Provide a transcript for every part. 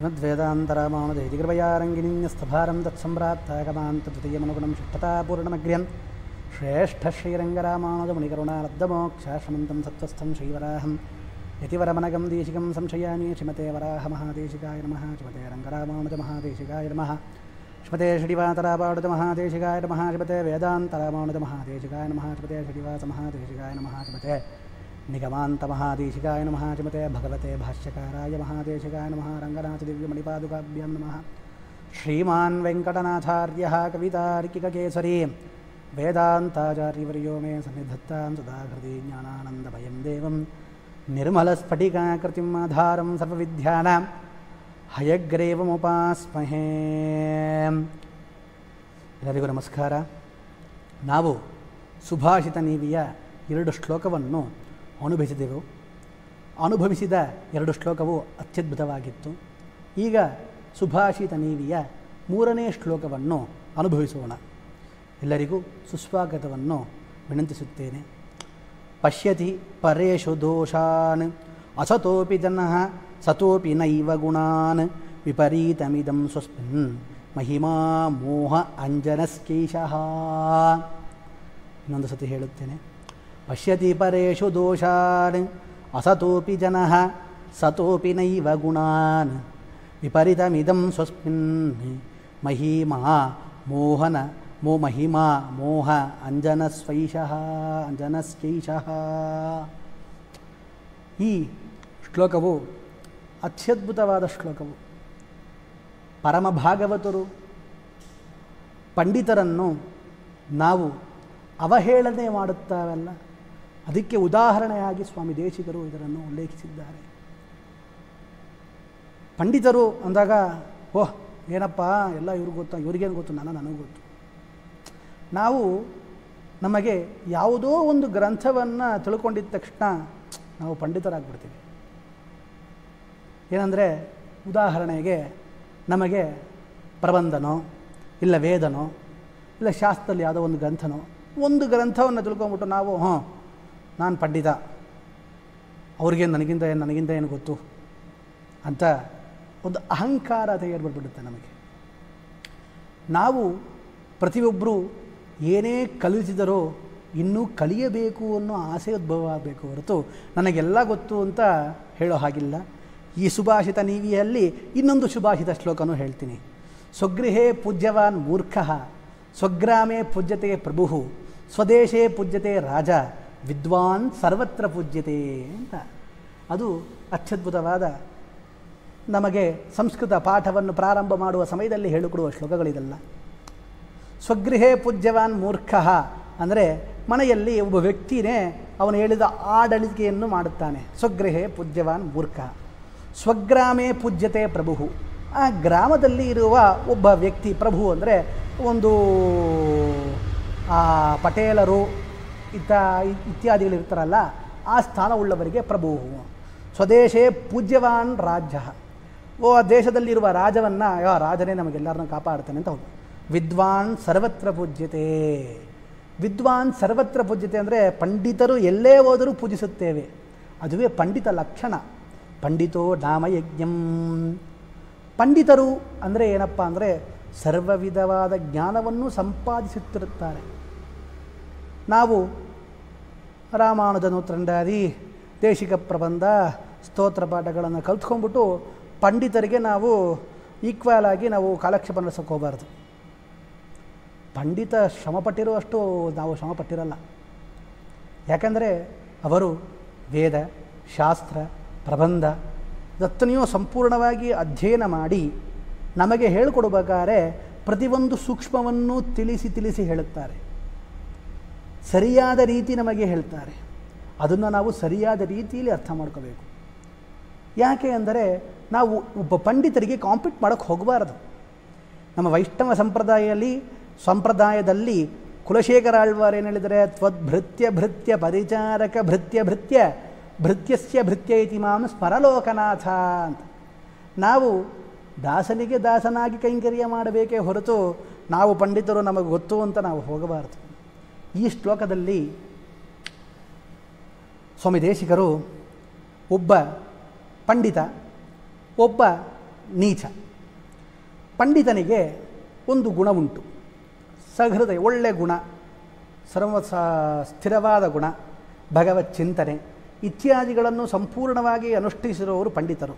श्रीमद्वेदान्तरामानुजयति कृपयारङ्गिनीन्यस्तभारं तत्सम्प्राप्तागमान्ततृतीयमनुगुणं शिष्टतापूर्णमग्र्यं श्रेष्ठश्रीरङ्गरामानुजमुनिकरुणालब्धमोक्षाश्रमन्तं सत्त्वस्थं श्रीवराहं यतिवरमनगं देशिकं संशयामि श्रीमते वराहमहादेशिकाय नमः। श्रीमते रङ्गरामानुजमहादेशिकाय नमः। श्रीमते श्रीवातरापाडुतमहादेशिकाय नमः। श्रीमते वेदान्तरामानुजमहादेशिकाय नमः। श्रीमते श्रीवासमहादेशिकाय नमः। श्रीमते निगमान्तमहादेशिकाय नमः श्रीमते भगवते भाष्यकाराय महादेशिकाय नमः रङ्गनाथदिव्यमणिपादुकाभ्यां नमः श्रीमान् वेङ्कटनाथार्यः कवितार्किककेसरी वेदान्ताचार्यवर्यो मे सन्निधत्तां सदा हृदि ज्ञानानन्दमयं देवं निर्मलस्फटिकाकृतिम् आधारं सर्वविद्यानां ಹಯಗ್ರೀವಮುಪಾಸ್ಮಹೇ ಎಲ್ಲರಿಗೂ ನಮಸ್ಕಾರ ನಾವು ಸುಭಾಷಿತ ನೀವಿಯ ಎರಡು ಶ್ಲೋಕವನ್ನು ಅನುಭವಿಸಿದೆವು. ಅನುಭವಿಸಿದ ಎರಡು ಶ್ಲೋಕವು ಅತ್ಯದ್ಭುತವಾಗಿತ್ತು. ಈಗ ಸುಭಾಷಿತ ನೀವಿಯ ಮೂರನೇ ಶ್ಲೋಕವನ್ನು ಅನುಭವಿಸೋಣ. ಎಲ್ಲರಿಗೂ ಸುಸ್ವಾಗತವನ್ನು ವಿನಂತಿಸುತ್ತೇನೆ. ಪಶ್ಯತಿ ಪರೇಶು ದೋಷಾನ್, ಅಸತೋಪಿ ಜನಃ ಸತೋಪಿ ನೈವ ಗುಣಾನ್, ವಿಪರೀತಮಿದಂ ಸ್ವಸ್ಮಿನ್ ಮಹಿಮಾ ಮೋಹ ಅಂಜನಸ್ಕೇಶಃ. ಇನ್ನೊಂದು ಸತಿ ಹೇಳುತ್ತೇನೆ. ಪಶ್ಯತಿ ಪರೇಶು ದೋಷಾನ್, ಅಸತೋಪಿ ಜನಃ, ಸತೋಪಿ ನೈವ ಗುಣಾನ್. ವಿಪರೀತಮಿದಂ ಸ್ವಸ್ಮಿನ್, ಮಹಿಮಾ ಮೋಹನ, ಮೋ ಮಹಿಮಾ ಮೋಹ, ಅಂಜನಸ್ವೈಷಃ ಅಂಜನಸ್ಕೈಷಃ ಈ ಶ್ಲೋಕವು ಅತ್ಯದ್ಭುತವಾದ ಶ್ಲೋಕವು. ಪರಮ ಭಾಗವತರು ಪಂಡಿತರನ್ನು ನಾವು ಅವಹೇಳನೆ ಮಾಡುತ್ತಾವಲ್ಲ ಅದಕ್ಕೆ ಉದಾಹರಣೆಯಾಗಿ ಸ್ವಾಮಿ ದೇಶಿಗರು ಇದರನ್ನು ಉಲ್ಲೇಖಿಸಿದ್ದಾರೆ. ಪಂಡಿತರು ಅಂದಾಗ, ಓಹ್, ಏನಪ್ಪ, ಎಲ್ಲ ಇವ್ರಿಗೆ ಗೊತ್ತಾ, ಇವ್ರಿಗೇನು ಗೊತ್ತು, ನನ್ನ ನನಗೆ ಗೊತ್ತು. ನಾವು ನಮಗೆ ಯಾವುದೋ ಒಂದು ಗ್ರಂಥವನ್ನು ತಿಳ್ಕೊಂಡಿದ್ದ ತಕ್ಷಣ ನಾವು ಪಂಡಿತರಾಗ್ಬಿಡ್ತೀವಿ. ಏನಂದರೆ, ಉದಾಹರಣೆಗೆ ನಮಗೆ ಪ್ರಬಂಧನೋ, ಇಲ್ಲ ವೇದನೋ, ಇಲ್ಲ ಶಾಸ್ತ್ರದಲ್ಲಿ ಯಾವುದೋ ಒಂದು ಗ್ರಂಥನೋ, ಒಂದು ಗ್ರಂಥವನ್ನು ತಿಳ್ಕೊಂಬಿಟ್ಟು ನಾವು ಹಾಂ ನಾನು ಪಂಡಿತ. ಅವ್ರಿಗೆ ನನಗಿಂತ ಏನು ನನಗಿಂತ ಏನು ಗೊತ್ತು? ಅಂತ ಒಂದು ಅಹಂಕಾರ ತೆಗೆದುಬಿಡ್ಬಿಡುತ್ತೆ ನಮಗೆ. ನಾವು ಪ್ರತಿಯೊಬ್ಬರು ಏನೇ ಕಲಿಸಿದರೋ ಇನ್ನೂ ಕಲಿಯಬೇಕು ಅನ್ನೋ ಆಸೆ ಉದ್ಭವ ಆಗಬೇಕು ಹೊರತು ನನಗೆಲ್ಲ ಗೊತ್ತು ಅಂತ ಹೇಳೋ ಹಾಗಿಲ್ಲ. ಈ ಸುಭಾಷಿತ ನೀವಿಯಲ್ಲಿ ಇನ್ನೊಂದು ಸುಭಾಷಿತ ಶ್ಲೋಕನೂ ಹೇಳ್ತೀನಿ. ಸ್ವಗೃಹೇ ಪೂಜ್ಯವಾನ್ ಮೂರ್ಖ, ಸ್ವಗ್ರಾಮೇ ಪೂಜ್ಯತೆ ಪ್ರಭು, ಸ್ವದೇಶೇ ಪೂಜ್ಯತೆ ರಾಜ ವಿದ್ವಾನ್ ಸರ್ವತ್ರ ಪೂಜ್ಯತೆ ಅಂತ. ಅದು ಅತ್ಯದ್ಭುತವಾದ ನಮಗೆ ಸಂಸ್ಕೃತ ಪಾಠವನ್ನು ಪ್ರಾರಂಭ ಮಾಡುವ ಸಮಯದಲ್ಲಿ ಹೇಳಿಕೊಡುವ ಶ್ಲೋಕಗಳಿದೆಲ್ಲ. ಸ್ವಗೃಹೇ ಪೂಜ್ಯವಾನ್ ಮೂರ್ಖ ಅಂದರೆ ಮನೆಯಲ್ಲಿ ಒಬ್ಬ ವ್ಯಕ್ತಿನೇ ಅವನು ಹೇಳಿದ ಆಡಳಿಕೆಯನ್ನು ಮಾಡುತ್ತಾನೆ. ಸ್ವಗೃಹೇ ಪೂಜ್ಯವಾನ್ ಮೂರ್ಖ. ಸ್ವಗ್ರಾಮೇ ಪೂಜ್ಯತೆ ಪ್ರಭು ಆ ಗ್ರಾಮದಲ್ಲಿ ಇರುವ ಒಬ್ಬ ವ್ಯಕ್ತಿ ಪ್ರಭು ಅಂದರೆ ಒಂದು, ಆ ಪಟೇಲರು ಇತ್ತ ಇತ್ಯಾದಿಗಳಿರ್ತಾರಲ್ಲ, ಆ ಸ್ಥಾನವುಳ್ಳವರಿಗೆ ಪ್ರಭು. ಸ್ವದೇಶೇ ಪೂಜ್ಯವಾನ್ ರಾಜ್ಯ ಓ, ಆ ದೇಶದಲ್ಲಿರುವ ರಾಜವನ್ನು ಯಾ ರಾಜನೇ ನಮಗೆಲ್ಲರನ್ನ ಕಾಪಾಡ್ತಾನೆ ಅಂತ ಹೌದು ವಿದ್ವಾನ್ ಸರ್ವತ್ರ ಪೂಜ್ಯತೆ. ವಿದ್ವಾನ್ ಸರ್ವತ್ರ ಪೂಜ್ಯತೆ ಅಂದರೆ ಪಂಡಿತರು ಎಲ್ಲೇ ಹೋದರೂ ಪೂಜಿಸುತ್ತೇವೆ. ಅದುವೇ ಪಂಡಿತ ಲಕ್ಷಣ. ಪಂಡಿತೋ ನಾಮಯಜ್ಞಂ ಪಂಡಿತರು ಅಂದರೆ ಏನಪ್ಪ ಅಂದರೆ ಸರ್ವವಿಧವಾದ ಜ್ಞಾನವನ್ನು ಸಂಪಾದಿಸುತ್ತಿರುತ್ತಾರೆ. ನಾವು ರಾಮಾನುಜನು ತ್ರಂಡಾದಿ, ದೇಶಿಕ ಪ್ರಬಂಧ, ಸ್ತೋತ್ರ ಪಾಠಗಳನ್ನು ಕಲ್ತ್ಕೊಂಡ್ಬಿಟ್ಟು ಪಂಡಿತರಿಗೆ ನಾವು ಈಕ್ವಲ್ ಆಗಿ ನಾವು ಕಾಲಕ್ಷೇಪ ನಡೆಸೋಕೆ ಹೋಗಬಾರ್ದು. ಪಂಡಿತ ಶ್ರಮಪಟ್ಟಿರುವಷ್ಟು ನಾವು ಶ್ರಮಪಟ್ಟಿರಲ್ಲ. ಯಾಕಂದರೆ ಅವರು ವೇದ, ಶಾಸ್ತ್ರ, ಪ್ರಬಂಧ ಇದತ್ತನೆಯೂ ಸಂಪೂರ್ಣವಾಗಿ ಅಧ್ಯಯನ ಮಾಡಿ ನಮಗೆ ಹೇಳಿಕೊಡಬೇಕಾದ್ರೆ ಪ್ರತಿಯೊಂದು ಸೂಕ್ಷ್ಮವನ್ನು ತಿಳಿಸಿ ತಿಳಿಸಿ ಹೇಳುತ್ತಾರೆ. ಸರಿಯಾದ ರೀತಿ ನಮಗೆ ಹೇಳ್ತಾರೆ. ಅದನ್ನು ನಾವು ಸರಿಯಾದ ರೀತಿಯಲ್ಲಿ ಅರ್ಥ ಮಾಡ್ಕೋಬೇಕು. ಯಾಕೆ ಅಂದರೆ ನಾವು ಒಬ್ಬ ಪಂಡಿತರಿಗೆ ಕಾಂಪೀಟ್ ಮಾಡೋಕ್ಕೆ ಹೋಗಬಾರದು. ನಮ್ಮ ವೈಷ್ಣವ ಸಂಪ್ರದಾಯದಲ್ಲಿ ಸಂಪ್ರದಾಯದಲ್ಲಿ ಕುಲಶೇಖರ ಆಳ್ವಾರ್ ಏನು ಹೇಳಿದರೆ ತ್ವದ್ಭೃತ್ಯ ಭೃತ್ಯ ಪರಿಚಾರಕ ಭೃತ್ಯ ಭೃತ್ಯ ಭೃತ್ಯಸ್ಯ ಭೃತ್ಯ ಇತಿ ಮಾಂ ಸ್ಮರಲೋಕನಾಥ ಅಂತ. ನಾವು ದಾಸನಿಗೆ ದಾಸನಾಗಿ ಕೈಂಕರ್ಯ ಮಾಡಬೇಕೇ ಹೊರತು ನಾವು ಪಂಡಿತರು ನಮಗೆ ಗೊತ್ತು ಅಂತ ನಾವು ಹೋಗಬಾರದು. ಈ ಶ್ಲೋಕದಲ್ಲಿ ಸ್ವಾಮಿ ದೇಶಿಕರು ಒಬ್ಬ ಪಂಡಿತ, ಒಬ್ಬ ನೀಚ. ಪಂಡಿತನಿಗೆ ಒಂದು ಗುಣ ಉಂಟು. ಸಹೃದಯ, ಒಳ್ಳೆ ಗುಣ, ಸರ್ವ ಸ್ಥಿರವಾದ ಗುಣ, ಭಗವತ್ ಚಿಂತನೆ, ಇತ್ಯಾದಿಗಳನ್ನು ಸಂಪೂರ್ಣವಾಗಿ ಅನುಷ್ಠಿಸಿರುವವರು ಪಂಡಿತರು.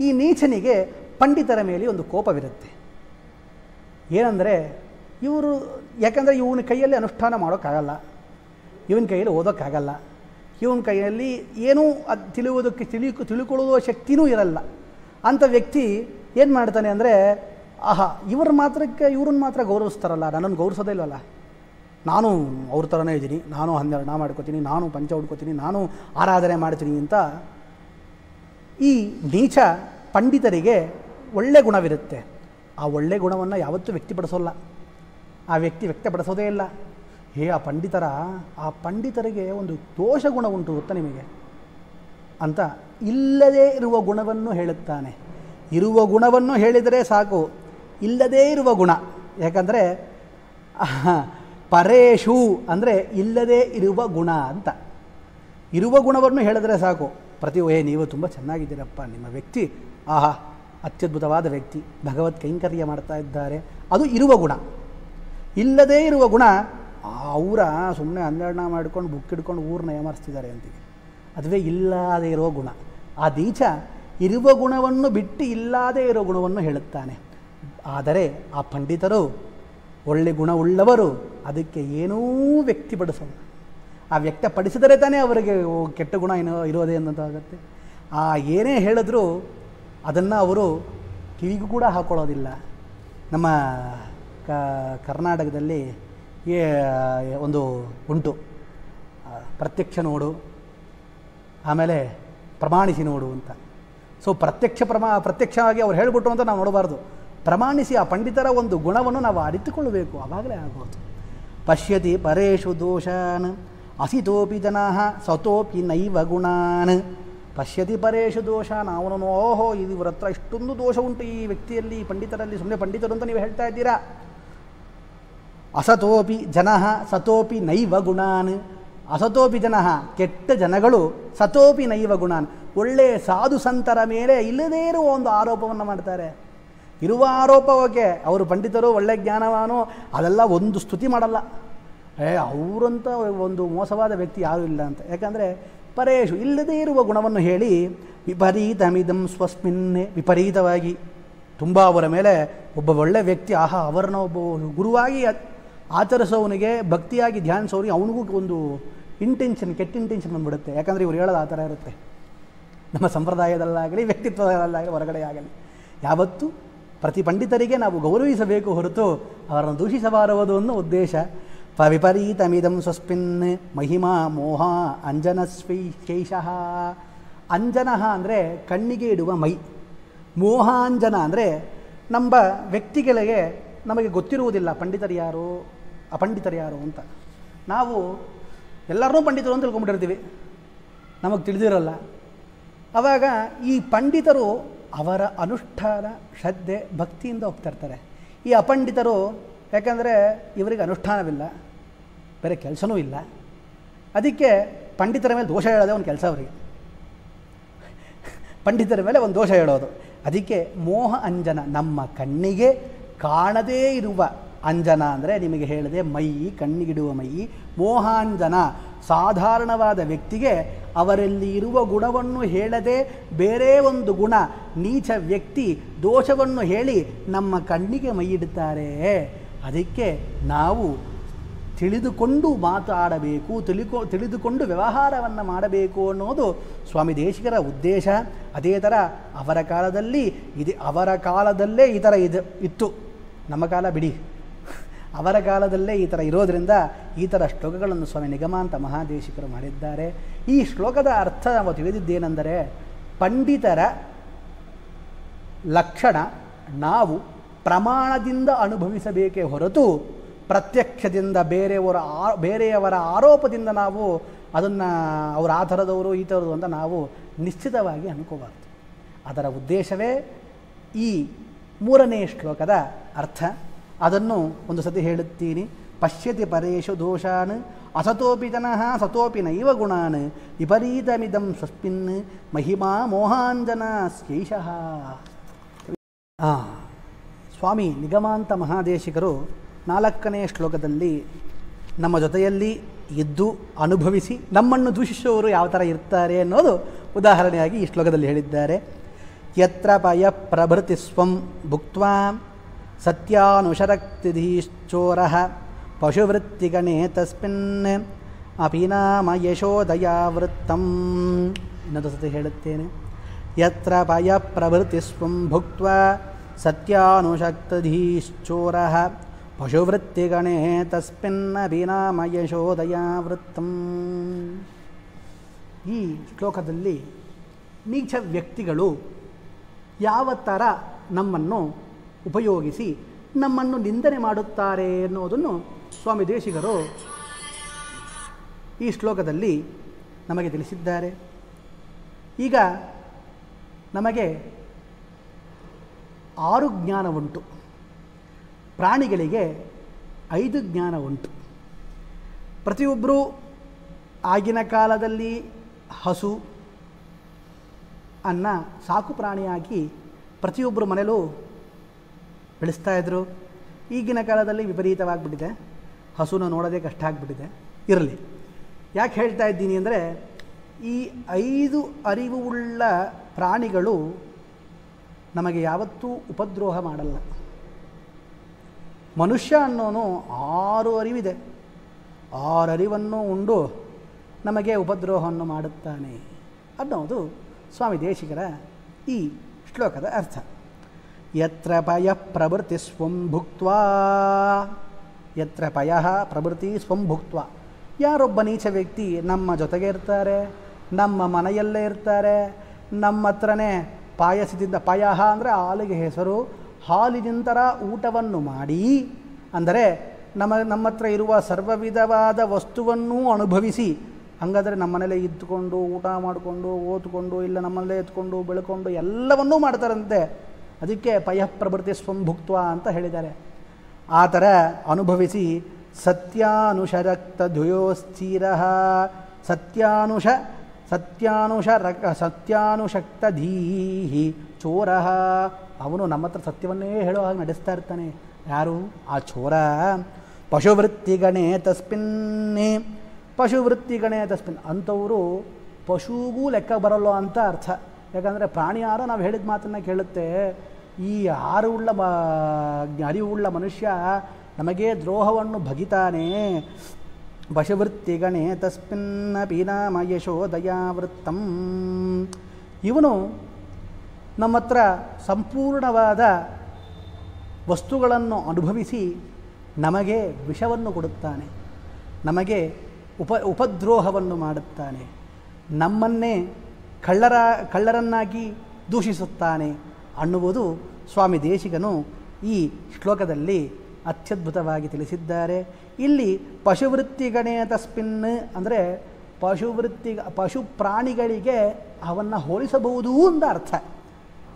ಈ ನೀಚನಿಗೆ ಪಂಡಿತರ ಮೇಲೆ ಒಂದು ಕೋಪವಿರುತ್ತೆ. ಏನಂದರೆ ಇವರು, ಯಾಕಂದರೆ ಇವನ ಕೈಯಲ್ಲಿ ಅನುಷ್ಠಾನ ಮಾಡೋಕ್ಕಾಗಲ್ಲ. ಇವನ ಕೈಯಲ್ಲಿ ಓದೋಕ್ಕಾಗಲ್ಲ. ಇವನ ಕೈಯಲ್ಲಿ ಏನೂ ಅದು ತಿಳಿಯುವುದಕ್ಕೆ ತಿಳಿ, ತಿಳ್ಕೊಳ್ಳುವ ಶಕ್ತಿನೂ ಇರಲ್ಲ. ಅಂಥ ವ್ಯಕ್ತಿ ಏನು ಮಾಡ್ತಾನೆ ಅಂದರೆ, ಆಹಾ, ಇವ್ರ ಮಾತ್ರಕ್ಕೆ, ಇವ್ರನ್ನ ಮಾತ್ರ ಗೌರವಿಸ್ತಾರಲ್ಲ, ನನ್ನನ್ನು ಗೌರವಿಸೋದೇ ಇಲ್ಲವಲ್ಲ ನಾನು ಅವ್ರ ಥರನೇ ಇದ್ದೀನಿ, ನಾನು ಹನ್ನೆರಡು ನಾ ಮಾಡ್ಕೋತೀನಿ, ನಾನು ಪಂಚ ಹುಡ್ಕೋತೀನಿ, ನಾನು ಆರಾಧನೆ ಮಾಡ್ತೀನಿ ಅಂತ ಈ ನೀಚ ಪಂಡಿತರಿಗೆ ಒಳ್ಳೆ ಗುಣವಿರುತ್ತೆ. ಆ ಒಳ್ಳೆ ಗುಣವನ್ನು ಯಾವತ್ತೂ ವ್ಯಕ್ತಪಡಿಸೋಲ್ಲ. ಆ ವ್ಯಕ್ತಿ ವ್ಯಕ್ತಪಡಿಸೋದೇ ಇಲ್ಲ. ಹೇ, ಆ ಪಂಡಿತರ, ಆ ಪಂಡಿತರಿಗೆ ಒಂದು ದೋಷ ಗುಣ ಉಂಟು ಗೊತ್ತಾ ನಿಮಗೆ? ಅಂತ ಇಲ್ಲದೇ ಇರುವ ಗುಣವನ್ನು ಹೇಳುತ್ತಾನೆ. ಇರುವ ಗುಣವನ್ನು ಹೇಳಿದರೆ ಸಾಕು. ಇಲ್ಲದೇ ಇರುವ ಗುಣ. ಯಾಕಂದರೆ ಪರೇಶು ಅಂದರೆ ಇಲ್ಲದೇ ಇರುವ ಗುಣ ಅಂತ. ಇರುವ ಗುಣವನ್ನು ಹೇಳಿದರೆ ಸಾಕು. ಪ್ರತಿ ಓಹೇ ನೀವು ತುಂಬ ಚೆನ್ನಾಗಿದ್ದೀರಪ್ಪ. ನಿಮ್ಮ ವ್ಯಕ್ತಿ, ಆಹಾ, ಅತ್ಯದ್ಭುತವಾದ ವ್ಯಕ್ತಿ. ಭಗವತ್ ಕೈಂಕರ್ಯ ಮಾಡ್ತಾ ಇದ್ದಾರೆ. ಅದು ಇರುವ ಗುಣ. ಇಲ್ಲದೇ ಇರುವ ಗುಣ ಅವರ ಸುಮ್ಮನೆ ಹನ್ನೆರಡನ ಮಾಡ್ಕೊಂಡು ಬುಕ್ ಹಿಡ್ಕೊಂಡು ಊರನ್ನ ಏಮರ್ಸ್ತಿದ್ದಾರೆ ಅಂತೀವಿ. ಅದುವೇ ಇಲ್ಲದೇ ಇರೋ ಗುಣ. ಆ ದೀಚ ಇರುವ ಗುಣವನ್ನು ಬಿಟ್ಟು ಇಲ್ಲದೇ ಇರೋ ಗುಣವನ್ನು ಹೇಳುತ್ತಾನೆ. ಆದರೆ ಆ ಪಂಡಿತರು, ಒಳ್ಳೆ ಗುಣವುಳ್ಳವರು ಅದಕ್ಕೆ ಏನೂ ವ್ಯಕ್ತಿಪಡಿಸೋಲ್ಲ ಆ ವ್ಯಕ್ತಪಡಿಸಿದರೆ ತಾನೇ ಅವರಿಗೆ ಕೆಟ್ಟ ಗುಣ ಏನೋ ಇರೋದೇ ಅನ್ನೋದಾಗುತ್ತೆ ಆ ಏನೇ ಹೇಳಿದ್ರೂ ಅದನ್ನು ಅವರು ಕಿವಿಗೂ ಕೂಡ ಹಾಕೊಳ್ಳೋದಿಲ್ಲ ನಮ್ಮ ಕರ್ನಾಟಕದಲ್ಲಿ ಒಂದು ಉಂಟು. ಪ್ರತ್ಯಕ್ಷ ನೋಡು, ಆಮೇಲೆ ಪ್ರಮಾಣಿಸಿ ನೋಡು ಅಂತ. ಸೊ ಪ್ರತ್ಯಕ್ಷ ಪ್ರಮಾ, ಪ್ರತ್ಯಕ್ಷವಾಗಿ ಅವ್ರು ಹೇಳಿಬಿಟ್ರು ಅಂತ ನಾವು ನೋಡಬಾರ್ದು. ಪ್ರಮಾಣಿಸಿ ಆ ಪಂಡಿತರ ಒಂದು ಗುಣವನ್ನು ನಾವು ಅರಿತುಕೊಳ್ಳಬೇಕು ಆವಾಗಲೇ ಆಗೋದು ಪಶ್ಯತಿ ಪರೇಶು ದೋಷಾನ್, ಅಸಿತೋಪಿ ಜನಾ ಸತೋಪಿ ನೈವ ಗುಣಾನ್. ಪಶ್ಯತಿ ಪರೇಶು ದೋಷಾನ್ ಅವನನ್ನು ಓಹೋ, ಇದು ಇವ್ರ ಹತ್ರ ಇಷ್ಟೊಂದು ದೋಷ ಉಂಟು ಈ ವ್ಯಕ್ತಿಯಲ್ಲಿ, ಪಂಡಿತರಲ್ಲಿ ಸುಮ್ಮನೆ ಪಂಡಿತರು ಅಂತ ನೀವು ಹೇಳ್ತಾ ಇದ್ದೀರಾ? ಅಸತೋಪಿ ಜನ ಸತೋಪಿ ನೈವ ಗುಣಾನ್. ಅಸತೋಪಿ ಜನ ಕೆಟ್ಟ ಜನಗಳು ಸತೋಪಿ ನೈವ ಗುಣಾನ್. ಒಳ್ಳೆಯ ಸಾಧು ಸಂತರ ಮೇಲೆ ಇಲ್ಲದೇ ಇರುವ ಒಂದು ಆರೋಪವನ್ನು ಮಾಡ್ತಾರೆ. ಇರುವ ಆರೋಪ ಓಕೆ ಅವರು ಪಂಡಿತರು ಒಳ್ಳೆ ಜ್ಞಾನವಾನು ಅದೆಲ್ಲ ಒಂದು ಸ್ತುತಿ ಮಾಡಲ್ಲ. ಏ, ಅವರಂತ ಒಂದು ಮೋಸವಾದ ವ್ಯಕ್ತಿ ಯಾರೂ ಇಲ್ಲ ಅಂತ. ಯಾಕಂದರೆ ಪರೇಶು ಇಲ್ಲದೇ ಇರುವ ಗುಣವನ್ನು ಹೇಳಿ ವಿಪರೀತಮಿದಂ ಸ್ವಸ್ಮಿನ್ನೇ ವಿಪರೀತವಾಗಿ ತುಂಬ ಅವರ ಮೇಲೆ ಒಬ್ಬ ಒಳ್ಳೆ ವ್ಯಕ್ತಿ, ಆಹಾ, ಅವರನ್ನ ಗುರುವಾಗಿ ಆಚರಿಸೋವನಿಗೆ ಭಕ್ತಿಯಾಗಿ ಧ್ಯಾನಿಸೋರಿಗೆ ಅವನಿಗೂ ಒಂದು ಇಂಟೆನ್ಷನ್ ಕೆಟ್ಟ ಇಂಟೆನ್ಷನ್ ಬಂದ್ಬಿಡುತ್ತೆ. ಯಾಕಂದರೆ ಇವ್ರು ಹೇಳೋದು ಆ ಥರ ಇರುತ್ತೆ. ನಮ್ಮ ಸಂಪ್ರದಾಯದಲ್ಲಾಗಲಿ, ವ್ಯಕ್ತಿತ್ವದಲ್ಲಾಗಲಿ ಹೊರಗಡೆ ಆಗಲಿ ಯಾವತ್ತೂ ಪ್ರತಿ ಪಂಡಿತರಿಗೆ ನಾವು ಗೌರವಿಸಬೇಕು ಹೊರತು ಅವರನ್ನು ದೂಷಿಸಬಾರದು ಅನ್ನೋ ಉದ್ದೇಶ. ಪ ವಿಪರೀತಮಿದಂ ಸ್ವಸ್ಮಿನ್ ಮಹಿಮಾ ಮೋಹ ಅಂಜನ ಶೇಷಃ. ಅಂಜನ ಅಂದರೆ ಕಣ್ಣಿಗೆ ಇಡುವ ಮೈ. ಮೋಹಾಂಜನ ಅಂದರೆ ನಮ್ಮ ವ್ಯಕ್ತಿಗಳಿಗೆ ನಮಗೆ ಗೊತ್ತಿರುವುದಿಲ್ಲ ಪಂಡಿತರು ಯಾರು ಅಪಂಡಿತರು ಯಾರು ಅಂತ. ನಾವು ಎಲ್ಲರನ್ನೂ ಪಂಡಿತರು ಅಂತ ತಿಳ್ಕೊಂಬಿಟ್ಟಿರ್ತೀವಿ ನಮಗೆ ತಿಳಿದಿರಲ್ಲ. ಆವಾಗ ಈ ಪಂಡಿತರು ಅವರ ಅನುಷ್ಠಾನ, ಶ್ರದ್ಧೆ, ಭಕ್ತಿಯಿಂದ ಹೋಗ್ತಾ ಇರ್ತಾರೆ. ಈ ಅಪಂಡಿತರು ಯಾಕಂದರೆ ಇವರಿಗೆ ಅನುಷ್ಠಾನವಿಲ್ಲ, ಬೇರೆ ಕೆಲಸನೂ ಇಲ್ಲ. ಅದಕ್ಕೆ ಪಂಡಿತರ ಮೇಲೆ ದೋಷ ಹೇಳೋದೇ ಒಂದು ಕೆಲಸ ಅವರಿಗೆ. ಪಂಡಿತರ ಮೇಲೆ ಒಂದು ದೋಷ ಹೇಳೋದು. ಅದಕ್ಕೆ ಮೋಹ ಅಂಜನ ನಮ್ಮ ಕಣ್ಣಿಗೆ ಕಾಣದೇ ಇರುವ ಅಂಜನ ಅಂದರೆ ನಿಮಗೆ ಹೇಳಿದೆ ಮೈ, ಕಣ್ಣಿಗಿಡುವ ಮೈ. ಮೋಹಾಂಜನ ಸಾಧಾರಣವಾದ ವ್ಯಕ್ತಿಗೆ ಅವರಲ್ಲಿ ಇರುವ ಗುಣವನ್ನು ಹೇಳದೆ ಬೇರೆ ಒಂದು ಗುಣ, ನೀಚ ವ್ಯಕ್ತಿ ದೋಷವನ್ನು ಹೇಳಿ ನಮ್ಮ ಕಣ್ಣಿಗೆ ಮೈ ಇಡುತ್ತಾರೆ. ಅದಕ್ಕೆ ನಾವು ತಿಳಿದುಕೊಂಡು ಮಾತಾಡಬೇಕು, ತಿಳಿಕೊ, ತಿಳಿದುಕೊಂಡು ವ್ಯವಹಾರವನ್ನು ಮಾಡಬೇಕು ಅನ್ನೋದು ಸ್ವಾಮಿ ದೇಶಿಕರ ಉದ್ದೇಶ. ಅದೇ ಥರ ಅವರ ಕಾಲದಲ್ಲಿ, ಇದೆ ಅವರ ಕಾಲದಲ್ಲೇ ಈ ಥರ ಇದು, ಇತ್ತು. ನಮ್ಮ ಕಾಲ ಬಿಡಿ. ಅವರ ಕಾಲದಲ್ಲೇ ಈ ಥರ ಇರೋದರಿಂದ ಈ ಥರ ಶ್ಲೋಕಗಳನ್ನು ಸ್ವಾಮಿ ನಿಗಮಾಂತ ಮಹಾದೇಶಿಕರು ಮಾಡಿದ್ದಾರೆ. ಈ ಶ್ಲೋಕದ ಅರ್ಥ ನಾವು ತಿಳಿದಿದ್ದೇನೆಂದರೆ ಪಂಡಿತರ ಲಕ್ಷಣ ನಾವು ಪ್ರಮಾಣದಿಂದ ಅನುಭವಿಸಬೇಕೇ ಹೊರತು ಪ್ರತ್ಯಕ್ಷದಿಂದ ಬೇರೆಯವರ ಆ, ಬೇರೆಯವರ ಆರೋಪದಿಂದ ನಾವು ಅದನ್ನು ಅವರ ಆ ಥರದವರು ಈ ಥರದ್ದು ಅಂತ ನಾವು ನಿಶ್ಚಿತವಾಗಿ ಅನ್ಕೋಬಾರ್ದು. ಅದರ ಉದ್ದೇಶವೇ ಈ ಮೂರನೇ ಶ್ಲೋಕದ ಅರ್ಥ. ಅದನ್ನು ಒಂದು ಸತಿ ಹೇಳುತ್ತೀನಿ. ಪಶ್ಯತಿ ಪರೇಶು ದೋಷಾನ್. ಅಸತೋಪಿ ಜನಃ ಸತೋಪಿ ನೈವ ಗುಣಾನ್. ವಿಪರೀತಮಿದಂ ಸ್ವಸ್ಮಿನ್ ಮಹಿಮಾ ಮೋಹಾಂಜನ ಆ, ಸ್ವಾಮಿ ನಿಗಮಾಂತ ಮಹಾದೇಶಿಕರು ನಾಲ್ಕನೇ ಶ್ಲೋಕದಲ್ಲಿ ನಮ್ಮ ಜೊತೆಯಲ್ಲಿ ಇದ್ದು ಅನುಭವಿಸಿ ನಮ್ಮನ್ನು ದೂಷಿಸುವವರು ಯಾವ ಥರ ಇರ್ತಾರೆ ಅನ್ನೋದು ಉದಾಹರಣೆಯಾಗಿ ಈ ಶ್ಲೋಕದಲ್ಲಿ ಹೇಳಿದ್ದಾರೆ. ಯತ್ರ ಪಯ ಪ್ರಭೃತಿ ಸ್ವಂ ಸತ್ಯಾನುಶರಕ್ತಿಧೀಶ್ಚೋರ ಪಶುವೃತ್ತಿಗಣೆ ತಸ್ಮಿನ್ ಅಪಿನಾಮ ಯಶೋದಯಾವೃತ್ತಂ. ಇನ್ನೊಂದು ಸತಿ ಹೇಳುತ್ತೇನೆ, ಯತ್ರ ಪಯ ಪ್ರಭೃತಿ ಸ್ವಂ ಭುಕ್ತ ಸತ್ಯಾನುಶಕ್ತಧೀಶ್ಚೋರ ಪಶುವೃತ್ತಿಗಣೆ ತಸ್ಮಿನ್ ಅಭಿನಾಮ ಯಶೋದಯಾವೃತ್ತಂ. ಈ ಶ್ಲೋಕದಲ್ಲಿ ನೀಚ ವ್ಯಕ್ತಿಗಳು ಯಾವ ಥರ ನಮ್ಮನ್ನು ಉಪಯೋಗಿಸಿ ನಮ್ಮನ್ನು ನಿಂದನೆ ಮಾಡುತ್ತಾರೆ ಎನ್ನುವುದನ್ನು ಸ್ವಾಮಿ ದೇಶಿಗರು ಈ ಶ್ಲೋಕದಲ್ಲಿ ನಮಗೆ ತಿಳಿಸಿದ್ದಾರೆ. ಈಗ ನಮಗೆ ಆರು ಜ್ಞಾನ ಉಂಟು. ಪ್ರಾಣಿಗಳಿಗೆ ಐದು ಜ್ಞಾನ ಉಂಟು. ಪ್ರತಿಯೊಬ್ಬರೂ ಆಗಿನ ಕಾಲದಲ್ಲಿ ಹಸು, ಅನ್ನ ಸಾಕು ಪ್ರಾಣಿಯಾಗಿ ಪ್ರತಿಯೊಬ್ಬರ ಮನೇಲೂ ಬೆಳೆಸ್ತಾ ಇದ್ದರು ಈಗಿನ ಕಾಲದಲ್ಲಿ ವಿಪರೀತವಾಗಿಬಿಟ್ಟಿದೆ. ಹಸುನ ನೋಡೋದೇ ಕಷ್ಟ ಆಗಿಬಿಟ್ಟಿದೆ. ಇರಲಿ. ಯಾಕೆ ಹೇಳ್ತಾ ಇದ್ದೀನಿ ಅಂದರೆ, ಈ ಐದು ಅರಿವು ಉಳ್ಳ ಪ್ರಾಣಿಗಳು ನಮಗೆ ಯಾವತ್ತೂ ಉಪದ್ರೋಹ ಮಾಡಲ್ಲ. ಮನುಷ್ಯ ಅನ್ನೋನು ಆರು ಅರಿವಿದೆ. ಆರು ಅರಿವನ್ನು ಉಂಡು ನಮಗೆ ಉಪದ್ರೋಹವನ್ನು ಮಾಡುತ್ತಾನೆ ಅನ್ನೋದು ಸ್ವಾಮಿ ದೇಶಿಕರ ಈ ಶ್ಲೋಕದ ಅರ್ಥ. ಯತ್ರ ಪಯ ಪ್ರವೃತ್ತಿ ಸ್ವಂ ಭುಕ್ತ ಯತ್ರ ಪಯ ಪ್ರವೃತ್ತಿ ಸ್ವಂ ಭುಕ್ತ ಯಾರೊಬ್ಬ ನೀಚ ವ್ಯಕ್ತಿ ನಮ್ಮ ಜೊತೆಗೆ ಇರ್ತಾರೆ, ನಮ್ಮ ಮನೆಯಲ್ಲೇ ಇರ್ತಾರೆ, ನಮ್ಮ ಹತ್ರನೇ ಪಾಯಸದಿಂದ ಪಯ ಅಂದರೆ ಹಾಲಿಗೆ ಹೆಸರು ಹಾಲಿನಿಂತರ ಊಟವನ್ನು ಮಾಡಿ, ಅಂದರೆ ನಮ್ಮ ನಮ್ಮ ಹತ್ರ ಇರುವ ಸರ್ವ ವಿಧವಾದ ವಸ್ತುವನ್ನೂ ಅನುಭವಿಸಿ, ಹಂಗಾದರೆ ನಮ್ಮನೇಲೆ ಇದ್ದುಕೊಂಡು, ಊಟ ಮಾಡಿಕೊಂಡು, ಓದ್ಕೊಂಡು, ಇಲ್ಲ ನಮ್ಮಲ್ಲೇ ಎತ್ಕೊಂಡು ಬೆಳ್ಕೊಂಡು ಎಲ್ಲವನ್ನೂ ಮಾಡ್ತಾರಂತೆ. ಅದಕ್ಕೆ ಪಯಃಪ್ರಭೃತಿ ಸ್ವಂಭುಕ್ತ್ವ ಅಂತ ಹೇಳಿದ್ದಾರೆ. ಆ ಥರ ಅನುಭವಿಸಿ ಸತ್ಯಾನುಷರಕ್ತ ಧುಯೋಸ್ಥಿರ ಸತ್ಯಾನುಷ ಸತ್ಯಾನುಷ ರಕ್ ಸತ್ಯಾನುಷಕ್ತ ಧೀಹಿ ಚೋರ. ಅವನು ನಮ್ಮ ಹತ್ರ ಸತ್ಯವನ್ನೇ ಹೇಳೋ ಹಾಗೆ ನಡೆಸ್ತಾ ಇರ್ತಾನೆ. ಯಾರು? ಆ ಚೋರ. ಪಶುವೃತ್ತಿಗಣೆ ತಸ್ಮಿನ್ನೇ, ಪಶುವೃತ್ತಿಗಣೆ ತಸ್ಮಿನ್. ಅಂಥವರು ಪಶುಗೂ ಲೆಕ್ಕ ಬರಲ್ಲ ಅಂತ ಅರ್ಥ. ಯಾಕಂದರೆ ಪ್ರಾಣಿ ಯಾರೋ ನಾವು ಹೇಳಿದ ಮಾತನ್ನು ಕೇಳುತ್ತೆ, ಈ ಆರುವುಳ್ಳ ಮ ಅರಿವುಳ್ಳ ಮನುಷ್ಯ ನಮಗೆ ದ್ರೋಹವನ್ನು ಭಗಿತಾನೆ. ಪಶುವೃತ್ತಿಗಣೆ ತಸ್ಮಿನ್ನ ಪೀನಾಮ ಯಶೋದಯಾವೃತ್ತಂ ಇವನು ನಮ್ಮ ಹತ್ರ ಸಂಪೂರ್ಣವಾದ ವಸ್ತುಗಳನ್ನು ಅನುಭವಿಸಿ ನಮಗೆ ವಿಷವನ್ನು ಕೊಡುತ್ತಾನೆ, ನಮಗೆ ಉಪ, ಉಪದ್ರೋಹವನ್ನು ಮಾಡುತ್ತಾನೆ. ನಮ್ಮನ್ನೇ ಕಳ್ಳರ, ಕಳ್ಳರನ್ನಾಗಿ ದೂಷಿಸುತ್ತಾನೆ ಅನ್ನುವುದು ಸ್ವಾಮಿ ದೇಶಿಗನು ಈ ಶ್ಲೋಕದಲ್ಲಿ ಅತ್ಯದ್ಭುತವಾಗಿ ತಿಳಿಸಿದ್ದಾರೆ. ಇಲ್ಲಿ ಪಶುವೃತ್ತಿಗಣೇ ತಸ್ಮಿನ್ ಅಂದರೆ ಪಶುವೃತ್ತಿ, ಪಶು ಪ್ರಾಣಿಗಳಿಗೆ ಅವನ್ನು ಹೋಲಿಸಬಹುದು ಅಂತ ಅರ್ಥ.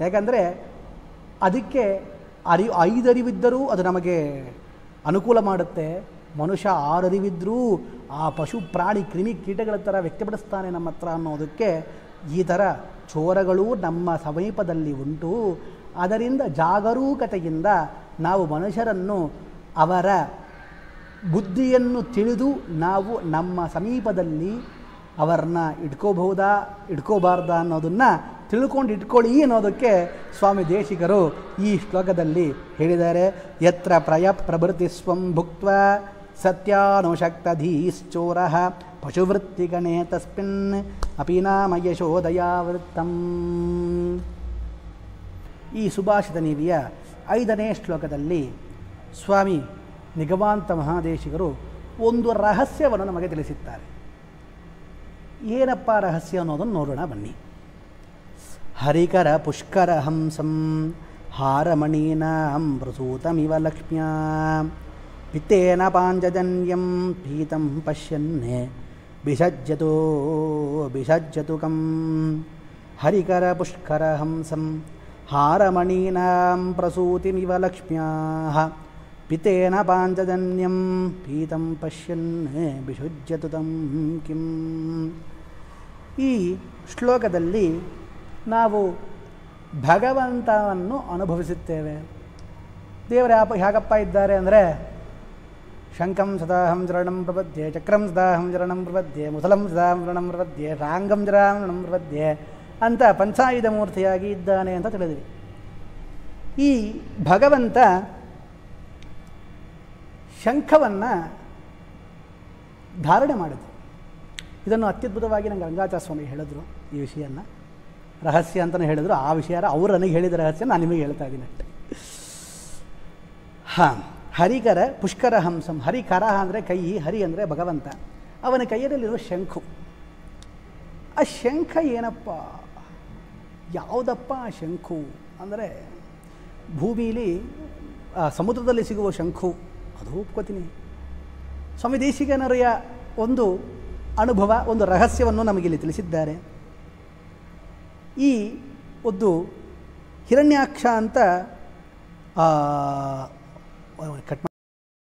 ಯಾಕಂದರೆ ಅದಕ್ಕೆ ಅರಿ, ಐದರಿವಿದ್ದರೂ ಅದು ನಮಗೆ ಅನುಕೂಲ ಮಾಡುತ್ತೆ. ಮನುಷ್ಯ ಆರರಿವಿದ್ದರೂ ಆ ಪಶು ಪ್ರಾಣಿ ಕ್ರಿಮಿ ಕೀಟಗಳ ಥರ ವ್ಯಕ್ತಪಡಿಸ್ತಾನೆ ನಮ್ಮ ಹತ್ರ ಅನ್ನೋದಕ್ಕೆ ಈ ಥರ ಚೋರಗಳು ನಮ್ಮ ಸಮೀಪದಲ್ಲಿ ಉಂಟು. ಅದರಿಂದ ಜಾಗರೂಕತೆಯಿಂದ ನಾವು ಮನುಷ್ಯರನ್ನು ಅವರ ಬುದ್ಧಿಯನ್ನು ತಿಳಿದು ನಾವು ನಮ್ಮ ಸಮೀಪದಲ್ಲಿ ಅವರನ್ನ ಇಟ್ಕೋಬಹುದಾ, ಇಟ್ಕೋಬಾರ್ದಾ ಅನ್ನೋದನ್ನು ತಿಳ್ಕೊಂಡು ಇಟ್ಕೊಳ್ಳಿ ಅನ್ನೋದಕ್ಕೆ ಸ್ವಾಮಿ ದೇಶಿಕರು ಈ ಶ್ಲೋಕದಲ್ಲಿ ಹೇಳಿದ್ದಾರೆ. ಯತ್ರ ಪ್ರಯ ಪ್ರಭೃತಿ ಸ್ವಂ ಸತ್ಯಾನುಶಕ್ತ ಸತ್ಯಾನುಶಕ್ತಧೀಶ್ಚೋರ. ಪಶುವೃತ್ತಿಗಣೆ ತಸ್ಮಿನ್ ಅಪಿನಾಮ ಯಶೋದಯಾವೃತ್ತಂ ಈ ಸುಭಾಷಿತ ನೀವಿಯ ಐದನೇ ಶ್ಲೋಕದಲ್ಲಿ ಸ್ವಾಮಿ ನಿಗಮಾಂತ ಮಹಾದೇಶಿಗರು ಒಂದು ರಹಸ್ಯವನ್ನು ನಮಗೆ ತಿಳಿಸಿದ್ದಾರೆ. ಏನಪ್ಪ ರಹಸ್ಯ ಅನ್ನೋದನ್ನು ನೋಡೋಣ, ಬನ್ನಿ. ಹರಿಕರ ಪುಷ್ಕರ ಹಂಸಂ ಹಾರಮಣೀನಾಂ ಪ್ರಸೂತಮಿವ ಲಕ್ಷ್ಮ್ಯಾ ಪಿತ್ತೇನ ಪಾಂಜಜನ್ಯಂ ಪೀತಂ ಪಶ್ಯನ್ನೇ ಬಿಷಜ್ಜತೋ ಬಿಷಜ್ಜತು ಕಂ ಹರಿಕರ ಪುಷ್ಕರ ಹಂಸಂ ಹಾರಮಣೀನಾಂ ಪ್ರಸೂತಿಮಿವ ಲಕ್ಷ್ಮ್ಯಾ ಪಿತೇನ ಪಾಂಚಜನ್ಯಂ ಪೀತಂ ಪಶ್ಯನ್ ಬಿಷುಜ್ಯತು ತಂ ಕಿಂ ಈ ಶ್ಲೋಕದಲ್ಲಿ ನಾವು ಭಗವಂತವನ್ನು ಅನುಭವಿಸುತ್ತೇವೆ. ದೇವರ ಯಾಪ ಹೇಗಪ್ಪ ಇದ್ದಾರೆ ಅಂದರೆ ಶಂಕಂ ಸದಾಹಂ ಚರಣಂ ಪ್ರಪದ್ಯೆ ಚಕ್ರಂ ಸದಾಹಂ ಚರಣಂ ಪ್ರಪದ್ಯೆ ಮುಸಲಂ ಸದಾಹಂ ಚರಣಂ ಪ್ರಪದ್ಯೆ ರಾಂಗಂ ಚರಣಂ ಪ್ರಪದ್ಯೆ ಅಂತ ಪಂಚಾಯುಧ ಮೂರ್ತಿಯಾಗಿ ಇದ್ದಾನೆ ಅಂತ ತಿಳಿದ್ವಿ ಈ ಭಗವಂತ ಶಂಖವನ್ನು ಧಾರಣೆ ಮಾಡಿದ್ರು ಇದನ್ನು ಅತ್ಯದ್ಭುತವಾಗಿ ನಂಗೆ ರಂಗಾಚಾರ ಸ್ವಾಮಿ ಹೇಳಿದ್ರು ಈ ವಿಷಯನ ರಹಸ್ಯ ಅಂತಲೇ ಹೇಳಿದ್ರು. ಆ ವಿಷಯ ಅವ್ರು ನನಗೆ ಹೇಳಿದ ರಹಸ್ಯ ನಾನು ನಿಮಗೆ ಹೇಳ್ತಾ ಇದ್ದೀನಿ. ಹಾಂ. ಹರಿಕರ ಪುಷ್ಕರ ಹಂಸಂ. ಹರಿಕರ ಅಂದರೆ ಕೈ, ಹರಿ ಅಂದರೆ ಭಗವಂತ. ಅವನ ಕೈಯಲ್ಲಿರುವ ಶಂಖು. ಆ ಶಂಖ ಏನಪ್ಪ? ಯಾವುದಪ್ಪ ಆ ಶಂಖು? ಅಂದರೆ ಭೂಮಿಲಿ ಸಮುದ್ರದಲ್ಲಿ ಸಿಗುವ ಶಂಖು. ಅದು ಒಪ್ಕೋತೀನಿ. ಸ್ವಾಮಿ ದೇಶಿಗನರೆಯ ಒಂದು ಅನುಭವ, ಒಂದು ರಹಸ್ಯವನ್ನು ನಮಗಿಲ್ಲಿ ತಿಳಿಸಿದ್ದಾರೆ. ಈ ಒಂದು ಹಿರಣ್ಯಾಕ್ಷ ಅಂತ cut